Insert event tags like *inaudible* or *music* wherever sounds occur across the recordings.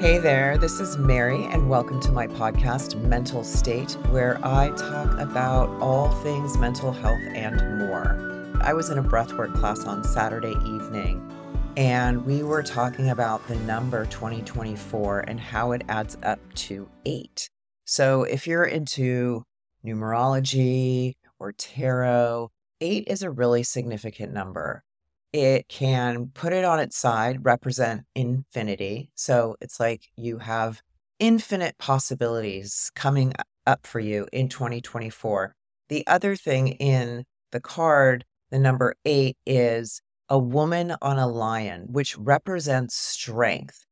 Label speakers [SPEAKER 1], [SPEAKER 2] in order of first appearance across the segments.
[SPEAKER 1] Hey there, this is Mary, and welcome to my podcast, Mental State, where I talk about all things mental health and more. I was in a breathwork class on Saturday evening, and we were talking about the number 2024 and how it adds up to eight. So if you're into numerology or tarot, eight is a really significant number it can put it on its side, represent infinity. So it's like you have infinite possibilities coming up for you in 2024. The other thing in the card, the number eight, is a woman on a lion, which represents strength.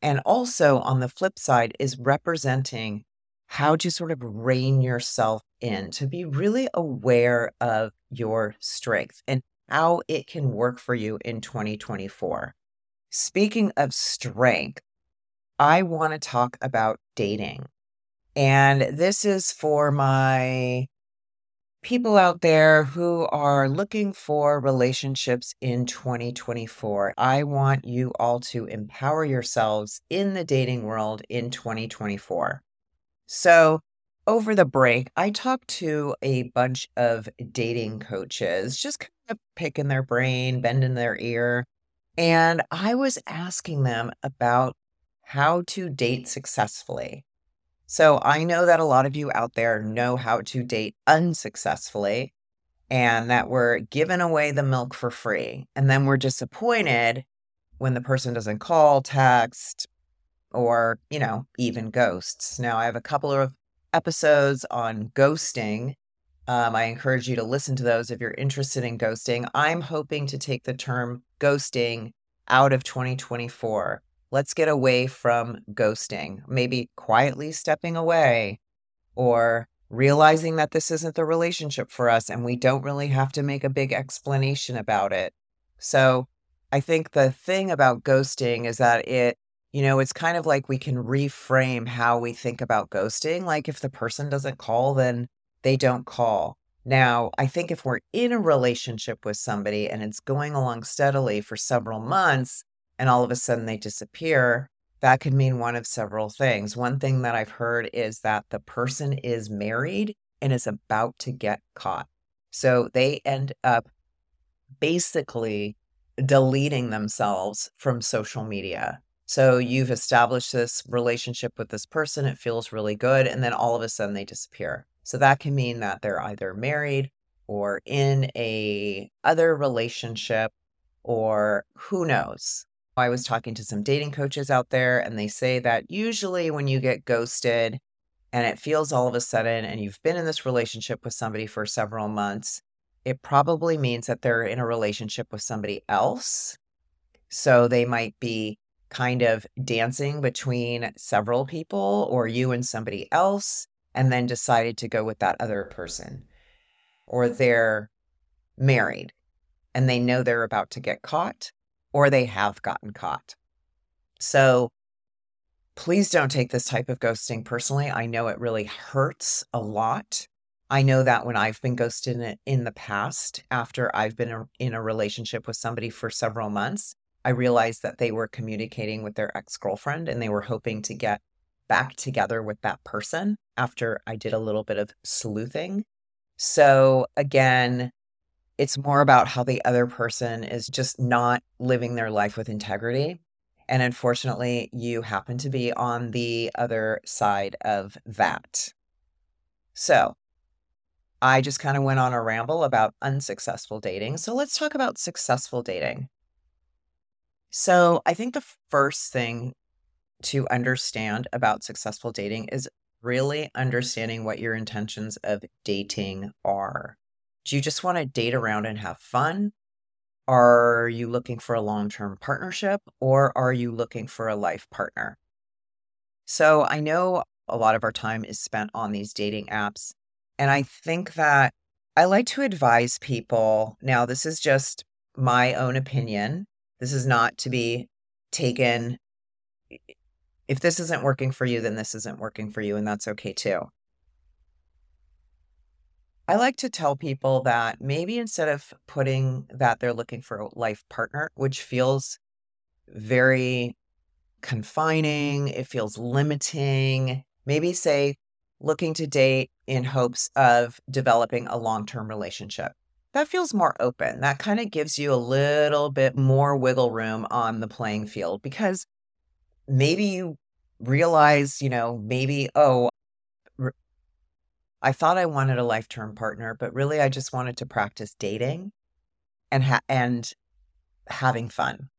[SPEAKER 1] And also on the flip side is representing how to sort of rein yourself in, to be really aware of your strength. And how it can work for you in 2024. Speaking of strength, I want to talk about dating. And this is for my people out there who are looking for relationships in 2024. I want you all to empower yourselves in the dating world in 2024. So, over the break, I talked to a bunch of dating coaches, just kind of picking their brain, bending their ear. And I was asking them about how to date successfully. So I know that a lot of you out there know how to date unsuccessfully and that we're giving away the milk for free. And then we're disappointed when the person doesn't call, text, or, you know, even ghosts. Now, I have a couple of episodes on ghosting. Um, I encourage you to listen to those if you're interested in ghosting. I'm hoping to take the term ghosting out of 2024. Let's get away from ghosting, maybe quietly stepping away or realizing that this isn't the relationship for us and we don't really have to make a big explanation about it. So, I think the thing about ghosting is that it you know, it's kind of like we can reframe how we think about ghosting. Like if the person doesn't call, then they don't call. Now, I think if we're in a relationship with somebody and it's going along steadily for several months and all of a sudden they disappear, that could mean one of several things. One thing that I've heard is that the person is married and is about to get caught. So they end up basically deleting themselves from social media so you've established this relationship with this person, it feels really good, and then all of a sudden they disappear. So that can mean that they're either married or in a other relationship or who knows. I was talking to some dating coaches out there and they say that usually when you get ghosted and it feels all of a sudden and you've been in this relationship with somebody for several months, it probably means that they're in a relationship with somebody else. So they might be kind of dancing between several people or you and somebody else and then decided to go with that other person. Or they're married and they know they're about to get caught or they have gotten caught. So please don't take this type of ghosting personally. I know it really hurts a lot. I know that when I've been ghosted in, the past, after I've been in a relationship with somebody for several months, I realized that they were communicating with their ex girlfriend and they were hoping to get back together with that person after I did a little bit of sleuthing. So, again, it's more about how the other person is just not living their life with integrity. And unfortunately, you happen to be on the other side of that. So, I just kind of went on a ramble about unsuccessful dating. So, let's talk about successful dating. So, I think the first thing to understand about successful dating is really understanding what your intentions of dating are. Do you just want to date around and have fun? Are you looking for a long term partnership or are you looking for a life partner? So, I know a lot of our time is spent on these dating apps. And I think that I like to advise people now, this is just my own opinion. This is not to be taken. If this isn't working for you, then this isn't working for you, and that's okay too. I like to tell people that maybe instead of putting that they're looking for a life partner, which feels very confining, it feels limiting. Maybe say looking to date in hopes of developing a long term relationship. That feels more open. That kind of gives you a little bit more wiggle room on the playing field because maybe you realize, you know, maybe, oh, I thought I wanted a life term partner, but really I just wanted to practice dating and ha- and having fun.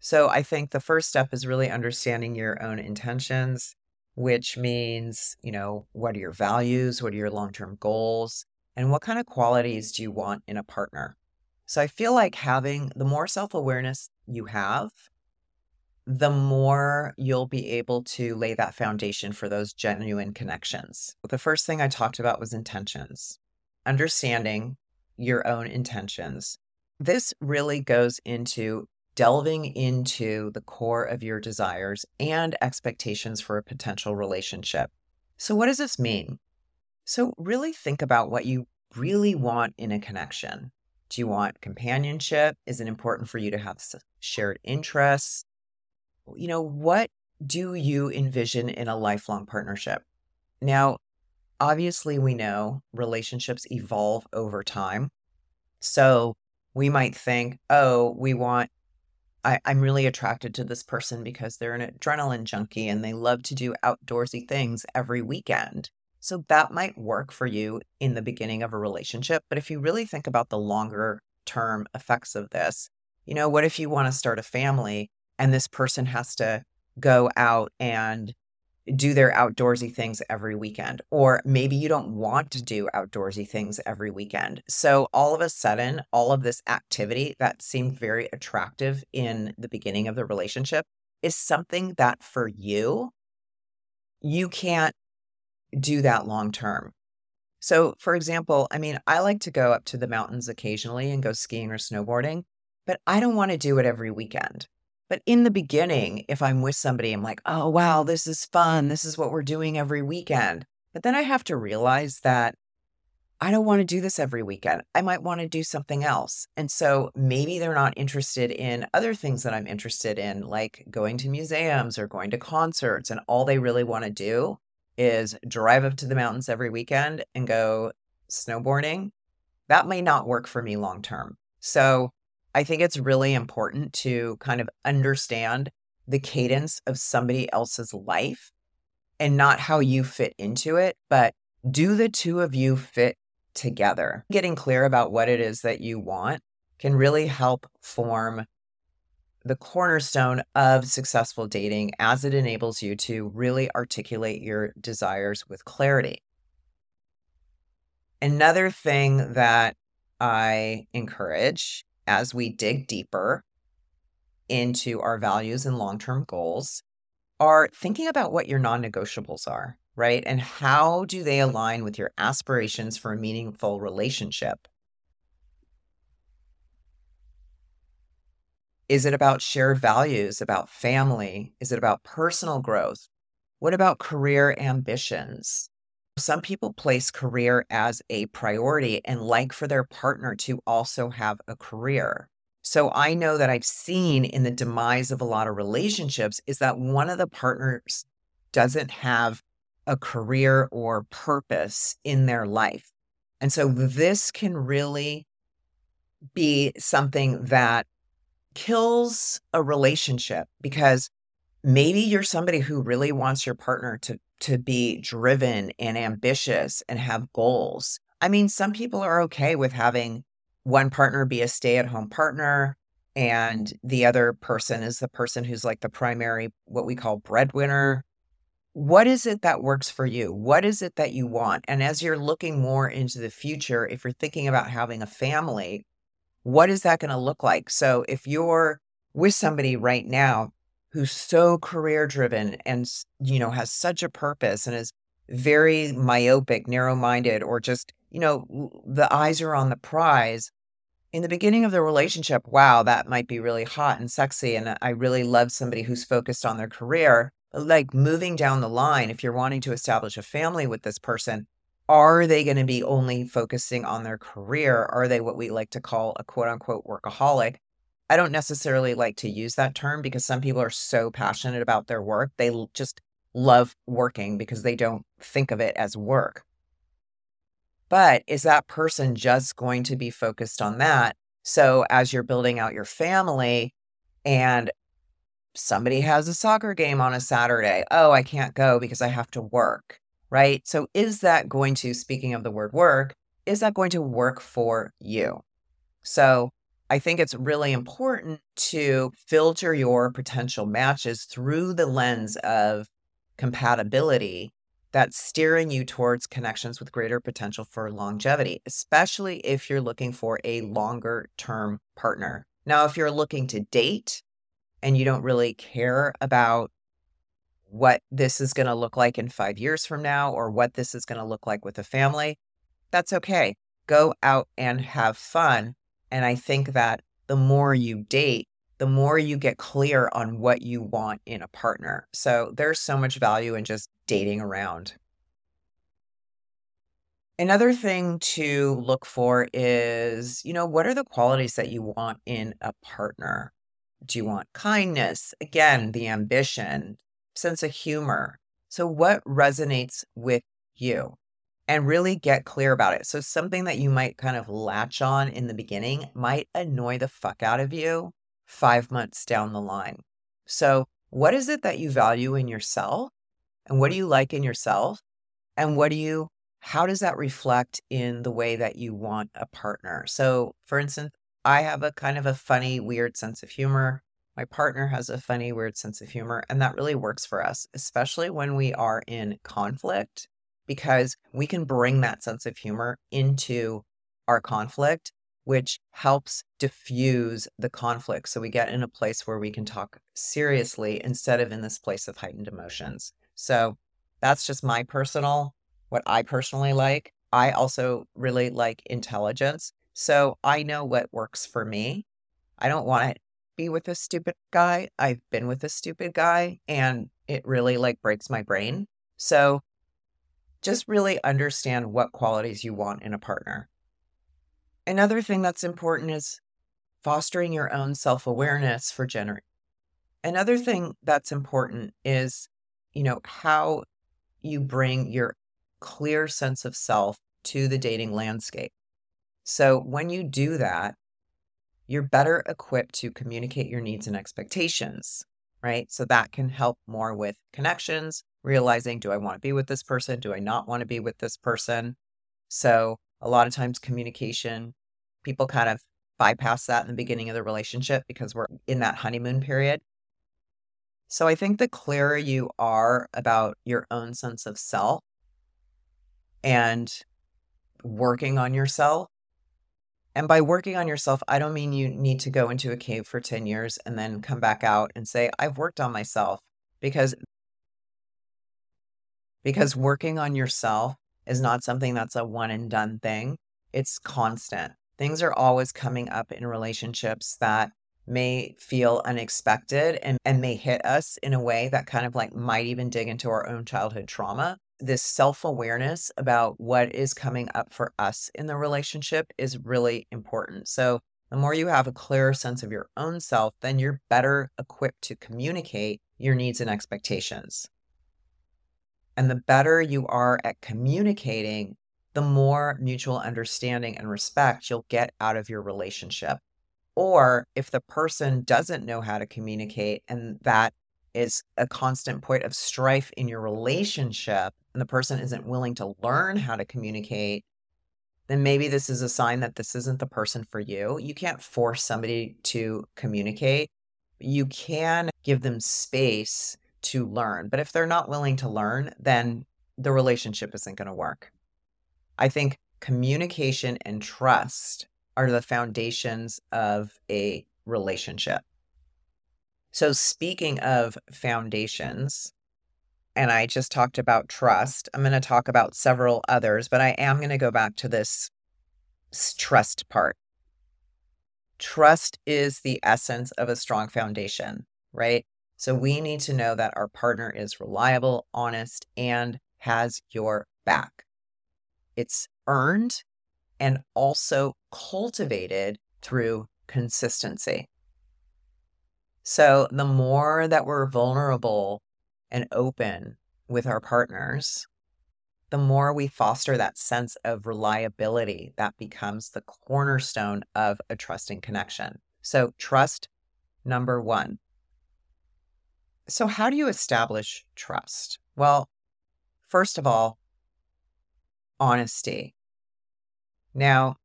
[SPEAKER 1] So I think the first step is really understanding your own intentions, which means, you know, what are your values? What are your long term goals? And what kind of qualities do you want in a partner? So I feel like having the more self awareness you have, the more you'll be able to lay that foundation for those genuine connections. The first thing I talked about was intentions, understanding your own intentions. This really goes into delving into the core of your desires and expectations for a potential relationship. So, what does this mean? So, really think about what you really want in a connection. Do you want companionship? Is it important for you to have shared interests? You know, what do you envision in a lifelong partnership? Now, obviously, we know relationships evolve over time. So, we might think, oh, we want I, I'm really attracted to this person because they're an adrenaline junkie and they love to do outdoorsy things every weekend. So that might work for you in the beginning of a relationship. But if you really think about the longer term effects of this, you know, what if you want to start a family and this person has to go out and do their outdoorsy things every weekend, or maybe you don't want to do outdoorsy things every weekend. So, all of a sudden, all of this activity that seemed very attractive in the beginning of the relationship is something that for you, you can't do that long term. So, for example, I mean, I like to go up to the mountains occasionally and go skiing or snowboarding, but I don't want to do it every weekend. But in the mm-hmm. beginning, if I'm with somebody, I'm like, oh, wow, this is fun. This is what we're doing every weekend. But then I have to realize that I don't want to do this every weekend. I might want to do something else. And so maybe they're not interested in other things that I'm interested in, like going to museums or going to concerts. And all they really want to do is drive up to the mountains every weekend and go snowboarding. That may not work for me long term. So I think it's really important to kind of understand the cadence of somebody else's life and not how you fit into it, but do the two of you fit together? Getting clear about what it is that you want can really help form the cornerstone of successful dating as it enables you to really articulate your desires with clarity. Another thing that I encourage as we dig deeper into our values and long term goals are thinking about what your non negotiables are, right? And how do they align with your aspirations for a meaningful relationship? Is it about shared values, about family? Is it about personal growth? What about career ambitions? Some people place career as a priority and like for their partner to also have a career. So I know that I've seen in the demise of a lot of relationships is that one of the partners doesn't have a career or purpose in their life. And so this can really be something that kills a relationship because maybe you're somebody who really wants your partner to to be driven and ambitious and have goals. I mean, some people are okay with having one partner be a stay at home partner and the other person is the person who's like the primary, what we call breadwinner. What is it that works for you? What is it that you want? And as you're looking more into the future, if you're thinking about having a family, what is that going to look like? So if you're with somebody right now who's so career driven and you know has such a purpose and is very myopic narrow-minded or just you know the eyes are on the prize. In the beginning of the relationship wow that might be really hot and sexy and i really love somebody who's focused on their career. But like moving down the line if you're wanting to establish a family with this person are they going to be only focusing on their career? Are they what we like to call a quote unquote workaholic I don't necessarily like to use that term because some people are so passionate about their work. They just love working because they don't think of it as work. But is that person just going to be focused on that? So as you're building out your family and somebody has a soccer game on a Saturday, oh, I can't go because I have to work, right? So is that going to, speaking of the word work, is that going to work for you? So I think it's really mm-hmm. important to filter your potential matches through the lens of compatibility that's steering you towards connections with greater potential for longevity, especially if you're looking for a longer term partner. Now, if you're looking to date and you don't really care about what this is going to look like in five years from now or what this is going to look like with a family, that's okay. Go out and have fun. And I think that the more you date, the more you get clear on what you want in a partner. So there's so much value in just dating around. Another thing to look for is, you know, what are the qualities that you want in a partner? Do you want kindness? Again, the ambition, sense of humor. So, what resonates with you? And really get clear about it. So, something that you might kind of latch on in the beginning might annoy the fuck out of you five months down the line. So, what is it that you value in yourself? And what do you like in yourself? And what do you, how does that reflect in the way that you want a partner? So, for instance, I have a kind of a funny, weird sense of humor. My partner has a funny, weird sense of humor. And that really works for us, especially when we are in conflict, because we can bring that sense of humor into our conflict which helps diffuse the conflict. So we get in a place where we can talk seriously instead of in this place of heightened emotions. So that's just my personal, what I personally like. I also really like intelligence. So I know what works for me. I don't want to be with a stupid guy. I've been with a stupid guy and it really like breaks my brain. So just really understand what qualities you want in a partner. Another thing that's important is fostering your own self awareness for generate. Another mm-hmm. thing that's important is, you know, how you bring your clear sense of self to the dating landscape. So when you do that, you're better equipped to communicate your needs and expectations, right? So that can help more with connections, realizing do I want to be with this person? Do I not want to be with this person? So a lot of times communication, people kind of bypass that in the beginning of the relationship because we're in that honeymoon period. So I think the clearer you are about your own sense of self and working on yourself, and by working on yourself, I don't mean you need to go into a cave for 10 years and then come back out and say, I've worked on myself because because working on yourself is not something that's a one and done thing. It's constant. Things are always coming up in relationships that may feel unexpected and, and may hit us in a way that kind of like might even dig into our own childhood trauma. This self awareness about what is coming up for us in the relationship is really important. So, the more you have a clearer sense of your own self, then you're better equipped to communicate your needs and expectations. And the better you are at communicating, the more mutual understanding and respect you'll get out of your relationship. Or if the person doesn't know how to communicate and that is a constant point of strife in your relationship and the person isn't willing to learn how to communicate, then maybe this is a sign that this isn't the person for you. You can't force somebody to communicate. You can give them space to learn. But if they're not willing to learn, then the relationship isn't going to work. I think communication and trust are the foundations of a relationship. So, speaking of foundations, and I just talked about trust, I'm going to talk about several others, but I am going to go back to this trust part. Trust is the essence of a strong foundation, right? So, we need to know that our partner is reliable, honest, and has your back. It's earned and also cultivated through consistency. So the more that we're vulnerable and open with our partners, the more we foster that sense of reliability that becomes the cornerstone of a trusting connection. So, trust number one. So, how do you establish trust? Well, first of all, honesty. Now,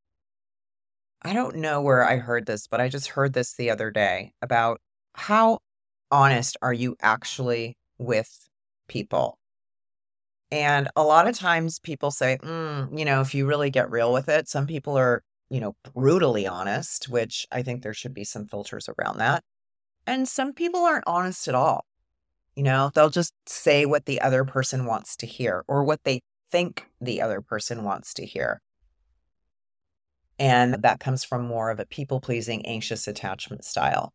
[SPEAKER 1] I don't know where I heard this, but I just heard this the other day about how honest are you actually with people? And a lot of times people say, mm, you know, if you really get real with it, some people are, you know, brutally honest, which I think there should be some filters around that. And some people aren't honest at all. You know, they'll just say what the other person wants to hear or what they think the other person wants to hear. And that comes from more of a people pleasing, anxious attachment style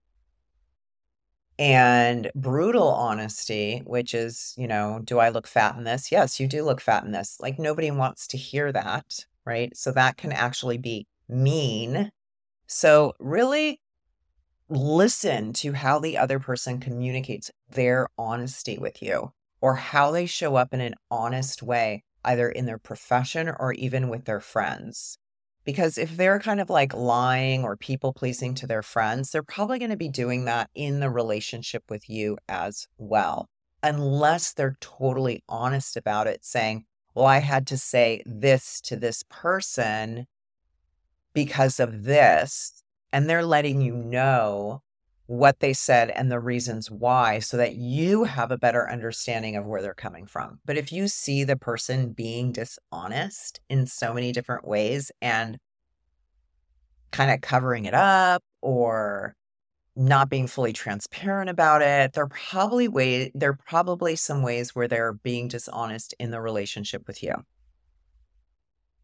[SPEAKER 1] and brutal honesty, which is, you know, do I look fat in this? Yes, you do look fat in this. Like nobody wants to hear that, right? So that can actually be mean. So really listen to how the other person communicates their honesty with you or how they show up in an honest way, either in their profession or even with their friends. Because if they're kind of like lying or people pleasing to their friends, they're probably going to be doing that in the relationship with you as well, unless they're totally honest about it, saying, Well, I had to say this to this person because of this. And they're letting you know what they said and the reasons why so that you have a better understanding of where they're coming from. But if you see the person being dishonest in so many different ways and kind of covering it up or not being fully transparent about it, there probably way there probably some ways where they're being dishonest in the relationship with you.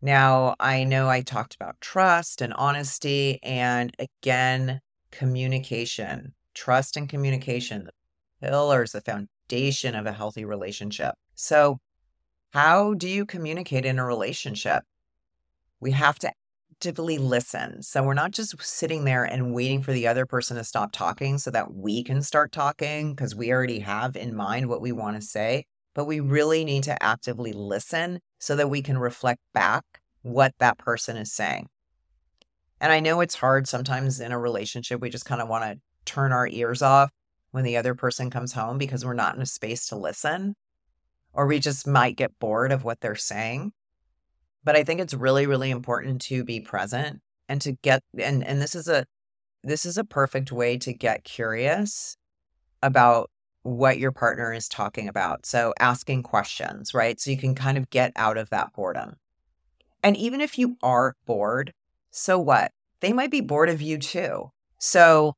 [SPEAKER 1] Now, I know I talked about trust and honesty and again communication, trust and communication, the pillars, the foundation of a healthy relationship. So, how do you communicate in a relationship? We have to actively listen. So, we're not just sitting there and waiting for the other person to stop talking so that we can start talking because we already have in mind what we want to say. But we really need to actively listen so that we can reflect back what that person is saying. And I know it's hard sometimes in a relationship. We just kind of want to turn our ears off when the other person comes home because we're not in a space to listen, or we just might get bored of what they're saying. But I think it's really, really important to be present and to get and and this is a this is a perfect way to get curious about what your partner is talking about. So asking questions, right? So you can kind of get out of that boredom. And even if you are bored, so what? They might be bored of you too. So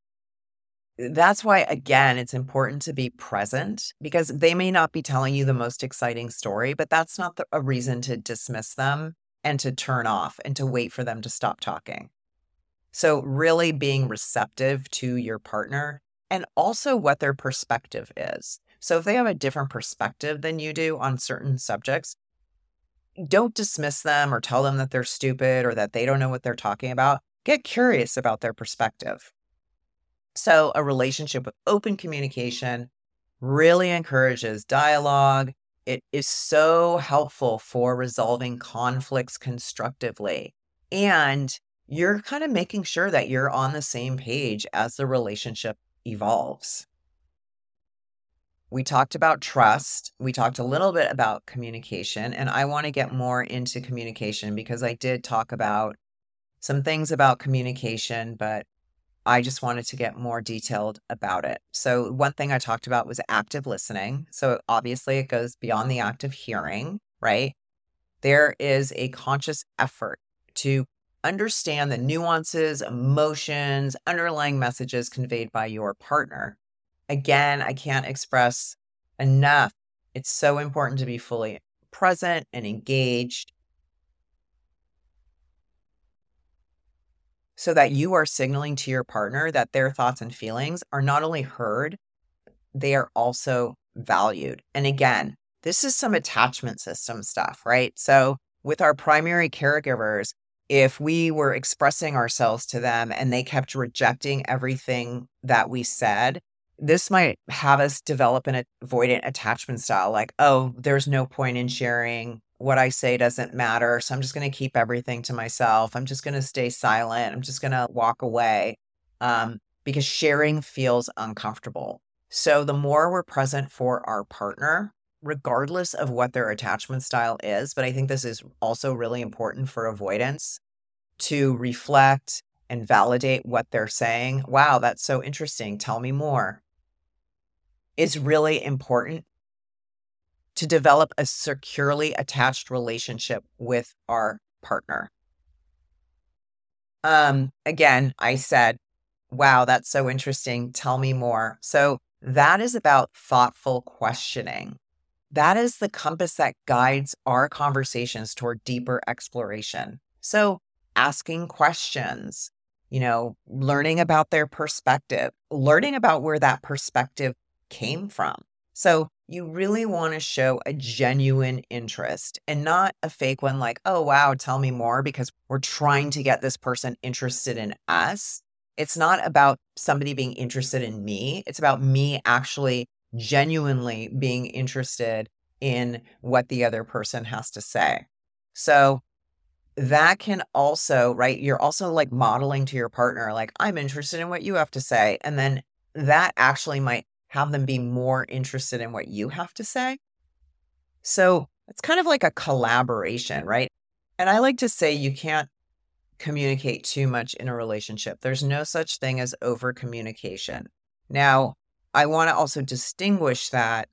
[SPEAKER 1] that's why, again, it's important to be present because they may not be telling you the most exciting story, but that's not the, a reason to dismiss them and to turn off and to wait for them to stop talking. So, really being receptive to your partner and also what their perspective is. So, if they have a different perspective than you do on certain subjects, don't dismiss them or tell them that they're stupid or that they don't know what they're talking about. Get curious about their perspective. So, a relationship with open communication really encourages dialogue. It is so helpful for resolving conflicts constructively. And you're kind of making sure that you're on the same page as the relationship evolves we talked about trust. We talked a little bit about communication, and I want to get more into communication because I did talk about some things about communication, but I just wanted to get more detailed about it. So, one thing I talked about was active listening. So, obviously, it goes beyond the act of hearing, right? There is a conscious effort to understand the nuances, emotions, underlying messages conveyed by your partner again, I can't express enough. It's so important to be fully present and engaged so that you are signaling to your partner that their thoughts and feelings are not only heard, they are also valued. And again, this is some attachment system stuff, right? So, with our primary caregivers, if we were expressing ourselves to them and they kept rejecting everything that we said, this might have us develop an avoidant attachment style like, oh, there's no point in sharing. What I say doesn't matter. So I'm just going to keep everything to myself. I'm just going to stay silent. I'm just going to walk away um, because sharing feels uncomfortable. So the more we're present for our partner, regardless of what their attachment style is, but I think this is also really important for avoidance to reflect and validate what they're saying. Wow, that's so interesting. Tell me more. Is really important to develop a securely attached relationship with our partner. Um again, I said, wow, that's so interesting. Tell me more. So that is about thoughtful questioning. That is the compass that guides our conversations toward deeper exploration. So, asking questions, you know, learning about their perspective, learning about where that perspective came from. So, you really want to show a genuine interest and not a fake one like, oh, wow, tell me more, because we're trying to get this person interested in us. It's not about somebody being interested in me. It's about me actually genuinely being interested in what the other person has to say. So that can also, right? You're also like modeling to your partner, like, I'm interested in what you have to say. And then that actually might have them be more interested in what you have to say. So it's kind of like a collaboration, right? And I like to say you can't communicate too much in a relationship. There's no such thing as over communication. Now, I want to also distinguish that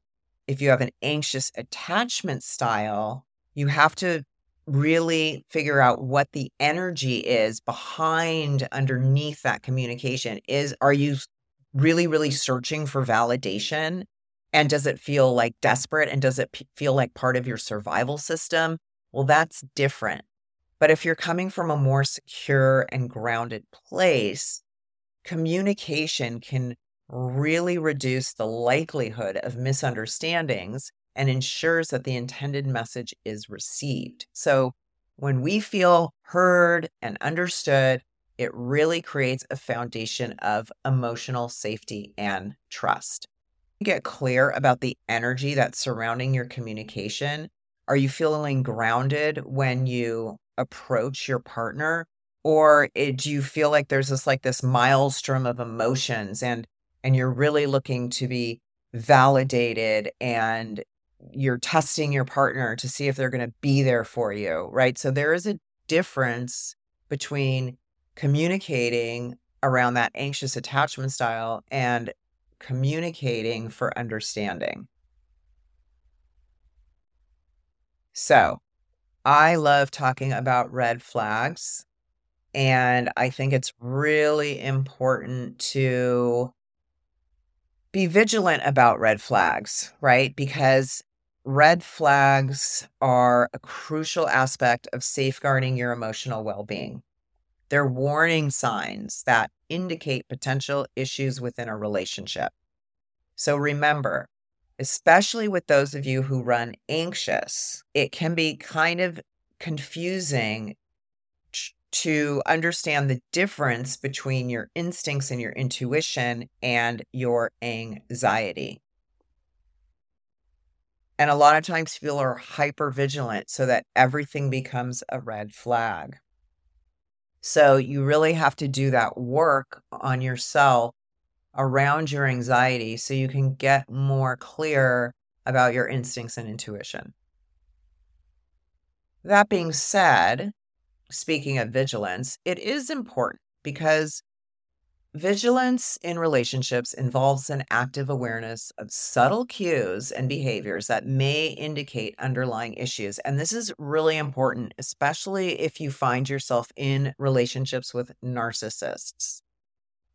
[SPEAKER 1] if you have an anxious attachment style, you have to really figure out what the energy is behind underneath that communication is are you really really searching for validation and does it feel like desperate and does it p- feel like part of your survival system well that's different but if you're coming from a more secure and grounded place, communication can really reduce the likelihood of misunderstandings and ensures that the intended message is received. So, when we feel heard and understood, it really creates a foundation of emotional safety and trust. Get clear about the energy that's surrounding your communication. Are you feeling grounded when you approach your partner or it, do you feel like there's this like this maelstrom of emotions and and you're really looking to be validated and you're testing your partner to see if they're going to be there for you right so there is a difference between communicating around that anxious attachment style and communicating for understanding so I love talking about red flags. And I think it's really important to be vigilant about red flags, right? Because red flags are a crucial aspect of safeguarding your emotional well being. They're warning signs that indicate potential issues within a relationship. So remember, especially with those of you who run anxious, it can be kind of confusing to understand the difference between your instincts and your intuition and your anxiety. And a lot of times people are hyper vigilant so that everything becomes a red flag. So you really have to do that work on yourself around your anxiety so you can get more clear about your instincts and intuition. That being said, speaking of vigilance, it is important because vigilance in relationships involves an active awareness of subtle cues and behaviors that may indicate underlying issues. And this is really important, especially if you find yourself in relationships with narcissists.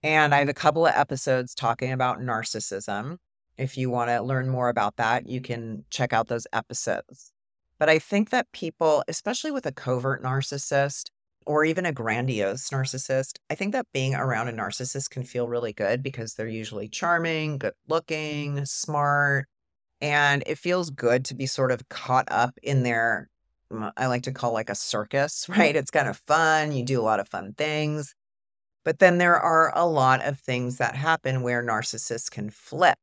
[SPEAKER 1] And I have a couple of episodes talking about narcissism. If you want to learn more about that, you can check out those episodes. But I think that people, especially with a covert narcissist or even a grandiose narcissist, I think that being around a narcissist can feel really good because they're usually charming, good looking, smart. And it feels good to be sort of caught up in their, mm, I like to call like a circus, *laughs* right? It's kind of fun. You do a lot of fun things. But then there are a lot of things that happen where narcissists can flip.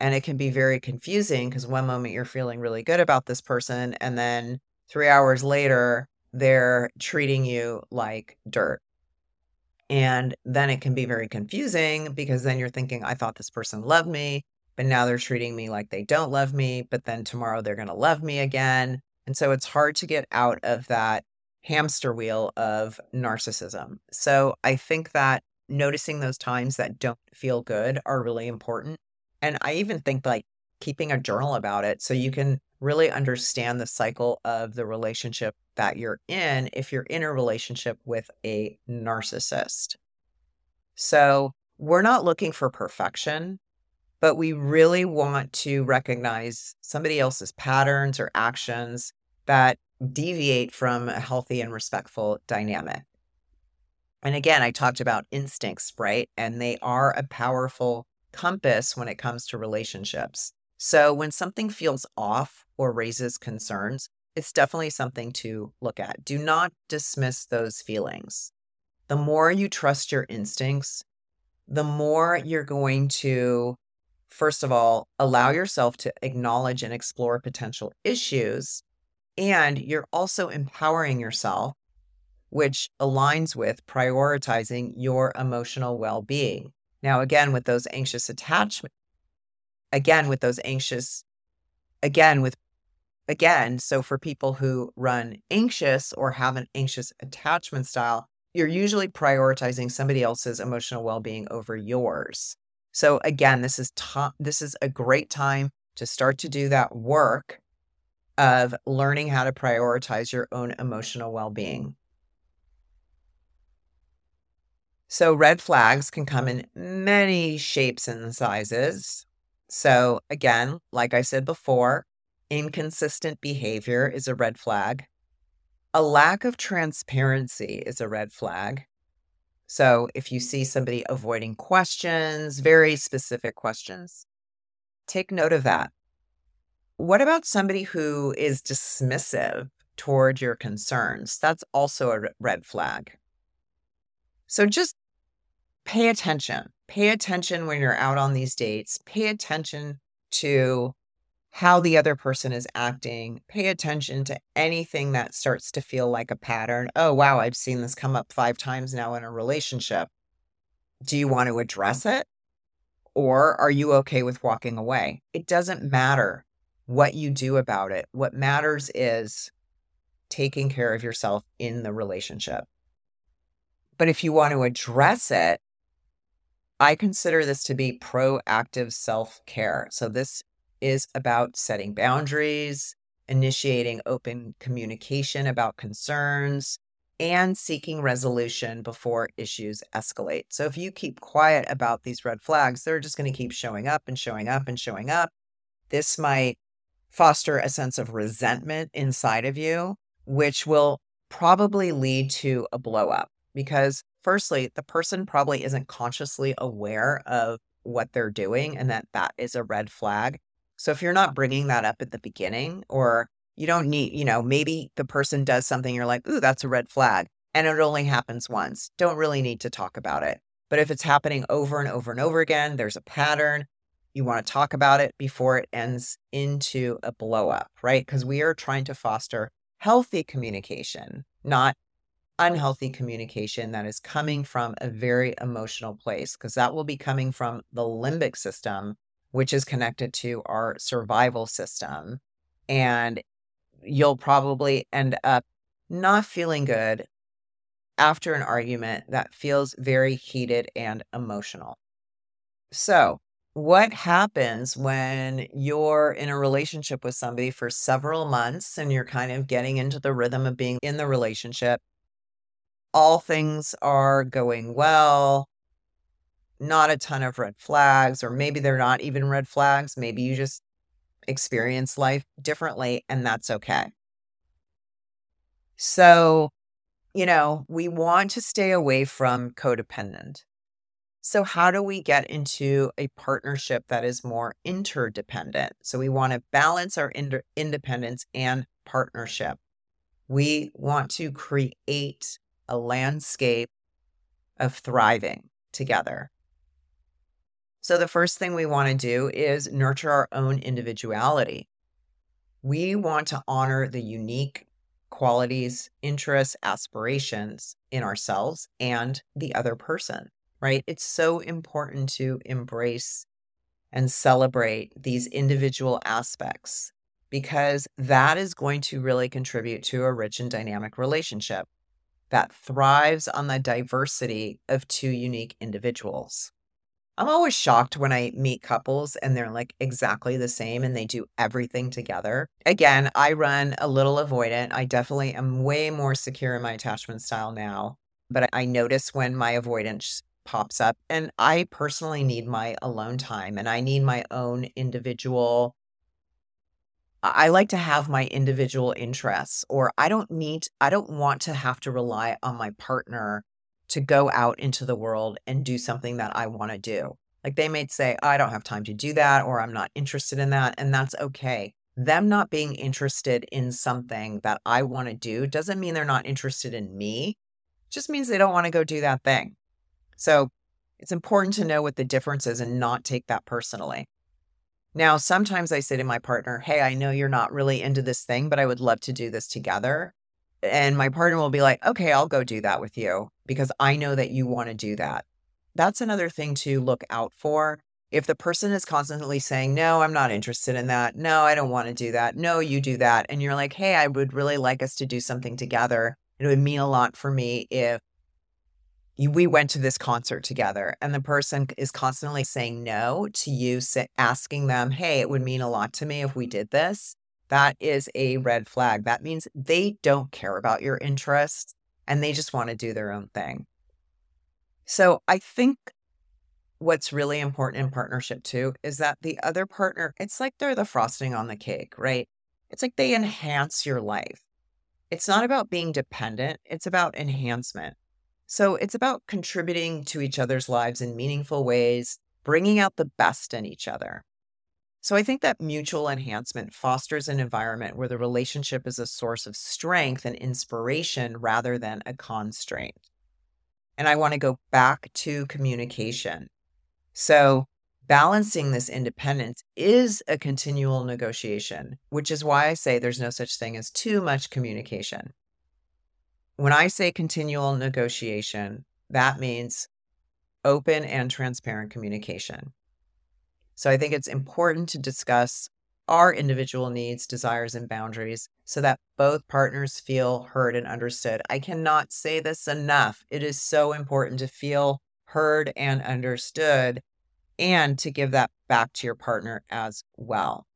[SPEAKER 1] And it can be very confusing because one moment you're feeling really good about this person, and then three hours later, they're treating you like dirt. And then it can be very confusing because then you're thinking, I thought this person loved me, but now they're treating me like they don't love me. But then tomorrow they're going to love me again. And so it's hard to get out of that hamster wheel of narcissism. So I think that noticing those times that don't feel good are really important. And I even think like keeping a journal about it so you can really understand the cycle of the relationship that you're in if you're in a relationship with a narcissist. So we're not looking for perfection, but we really want to recognize somebody else's patterns or actions that deviate from a healthy and respectful dynamic. And again, I talked about instincts, right? And they are a powerful compass when it comes to relationships. So when something feels off or raises concerns, it's definitely something to look at. Do not dismiss those feelings. The more you trust your instincts, the more you're going to, first of all, allow yourself to acknowledge and explore potential issues and you're also empowering yourself, which aligns with prioritizing your emotional well being. Now, again, with those anxious attachment, again, with those anxious, again, with again, so for people who run anxious or have an anxious attachment style, you're usually prioritizing somebody else's emotional well-being over yours. So again, this is to- this is a great time to start to do that work of learning how to prioritize your own emotional well being. So, red flags can come in many shapes and sizes. So, again, like I said before, inconsistent behavior is a red flag. A lack of transparency is a red flag. So, if you see somebody avoiding questions, very specific questions, take note of that. What about somebody who is dismissive toward your concerns? That's also a red flag. So just pay attention. Pay attention when you're out on these dates. Pay attention to how the other person is acting. Pay attention to anything that starts to feel like a pattern. Oh, wow, I've seen this come up five times now in a relationship. Do you want to address it? Or are you okay with walking away? It doesn't matter what you do about it. What matters is taking care of yourself in the relationship. But if you want to address it, I consider this to be proactive self care. So, this is about setting boundaries, initiating open communication about concerns, and seeking resolution before issues escalate. So, if you keep quiet about these red flags, they're just going to keep showing up and showing up and showing up. This might foster a sense of resentment inside of you, which will probably lead to a blow up because, firstly, the person probably isn't consciously aware of what they're doing and that that is a red flag. So, if you're not bringing that up at the beginning, or you don't need, you know, maybe the person does something, you're like, ooh, that's a red flag. And it only happens once. Don't really need to talk about it. But if it's happening over and over and over again, there's a pattern, you want to talk about it before it ends into a blow up, right? Because we are trying to foster healthy communication, not unhealthy communication that is coming from a very emotional place, because that will be coming from the limbic system, which is connected to our survival system. And you'll probably end up not feeling good after an argument that feels very heated and emotional. So, what happens when you're in a relationship with somebody for several months and you're kind of getting into the rhythm of being in the relationship? All things are going well, not a ton of red flags, or maybe they're not even red flags. Maybe you just experience life differently, and that's okay. So, you know, we want to stay away from codependent. So, how do we get into a partnership that is more interdependent? So, we want to balance our ind- independence and partnership. We want to create a landscape of thriving together. So, the first thing we want to do is nurture our own individuality. We want to honor the unique qualities, interests, aspirations in ourselves and the other person, right? It's so important to embrace and celebrate these individual aspects because that is going to really contribute to a rich and dynamic relationship that thrives on the diversity of two unique individuals. I'm always shocked when I meet couples and they're like exactly the same and they do everything together. Again, I run a little avoidant. I definitely am way more secure in my attachment style now, but I notice when my avoidance pops up. And I personally need my alone time and I need my own individual. I like to have my individual interests, or I don't need, I don't want to have to rely on my partner to go out into the world and do something that I want to do. Like they may say, I don't have time to do that, or I'm not interested in that. And that's okay. Them not being interested in something that I want to do doesn't mean they're not interested in me, it just means they don't want to go do that thing. So it's important to know what the difference is and not take that personally. Now, sometimes I say to my partner, Hey, I know you're not really into this thing, but I would love to do this together. And my partner will be like, Okay, I'll go do that with you because I know that you want to do that. That's another thing to look out for. If the person is constantly saying, No, I'm not interested in that. No, I don't want to do that. No, you do that. And you're like, Hey, I would really like us to do something together. It would mean a lot for me if we went to this concert together and the person is constantly saying no to you asking them hey it would mean a lot to me if we did this that is a red flag. That means they don't care about your interests and they just want to do their own thing. So i think what's really important in partnership too is that the other partner it's like they're the frosting on the cake right? It's like they enhance your life. It's not about being dependent it's about enhancement. So it's about contributing to each other's lives in meaningful ways, bringing out the best in each other. So I think that mutual enhancement fosters an environment where the relationship is a source of strength and inspiration rather than a constraint. And I want to go back to communication. So balancing this independence is a continual negotiation, which is why I say there's no such thing as too much communication when I say continual negotiation, that means open and transparent communication. So I think it's important to discuss our individual needs, desires, and boundaries so that both partners feel heard and understood. I cannot say this enough. It is so important to feel heard and understood and to give that back to your partner as well.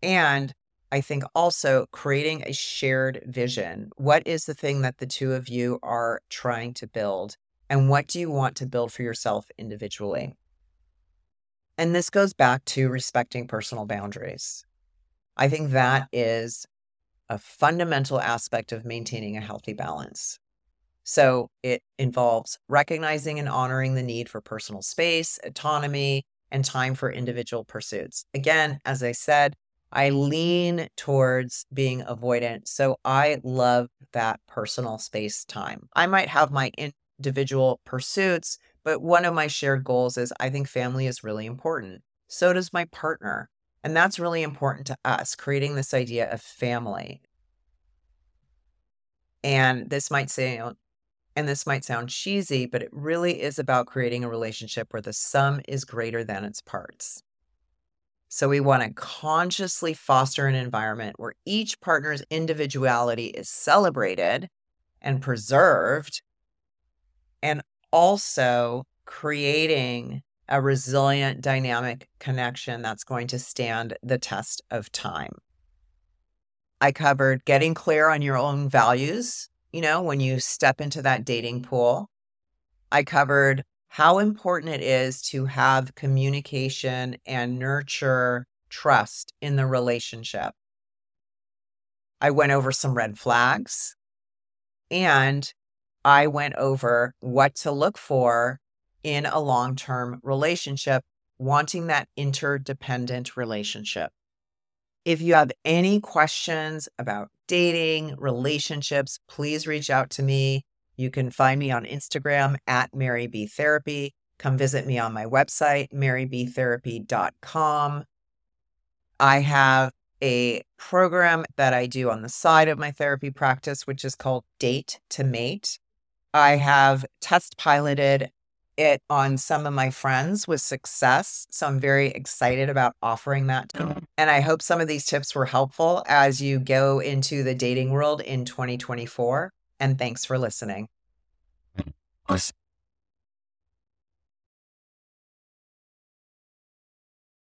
[SPEAKER 1] And I think also creating a shared vision. What is the thing that the two of you are trying to build? And what do you want to build for yourself individually? And this goes back to respecting personal boundaries. I think that is a fundamental aspect of maintaining a healthy balance. So it involves recognizing and honoring the need for personal space, autonomy, and time for individual pursuits. Again, as I said, I lean towards being avoidant. So I love that personal space time. I might have my individual pursuits, but one of my shared goals is I think family is really important. So does my partner. And that's really important to us, creating this idea of family. And this might sound and this might sound cheesy, but it really is about creating a relationship where the sum is greater than its parts. So we want to consciously foster an environment where each partner's individuality is celebrated and preserved, also creating a resilient, dynamic connection that's going to stand the test of time. I covered getting clear on your own values, you know, when you step into that dating pool. I covered how important it is to have communication and nurture trust in the relationship. I went over some red flags and I went over what to look for in a long term relationship, wanting that interdependent relationship. If you have any questions about dating, relationships, please reach out to me. You can find me on Instagram at Mary B Therapy. Come visit me on my website, marybtherapy.com. I have a program that I do on the side of my therapy practice, which is called Date to Mate. I have test piloted it on some of my friends with success. So I'm very excited about offering that. Mm-hmm. And I hope some of these tips were helpful as you go into the dating world in 2024. And thanks for listening. Mm,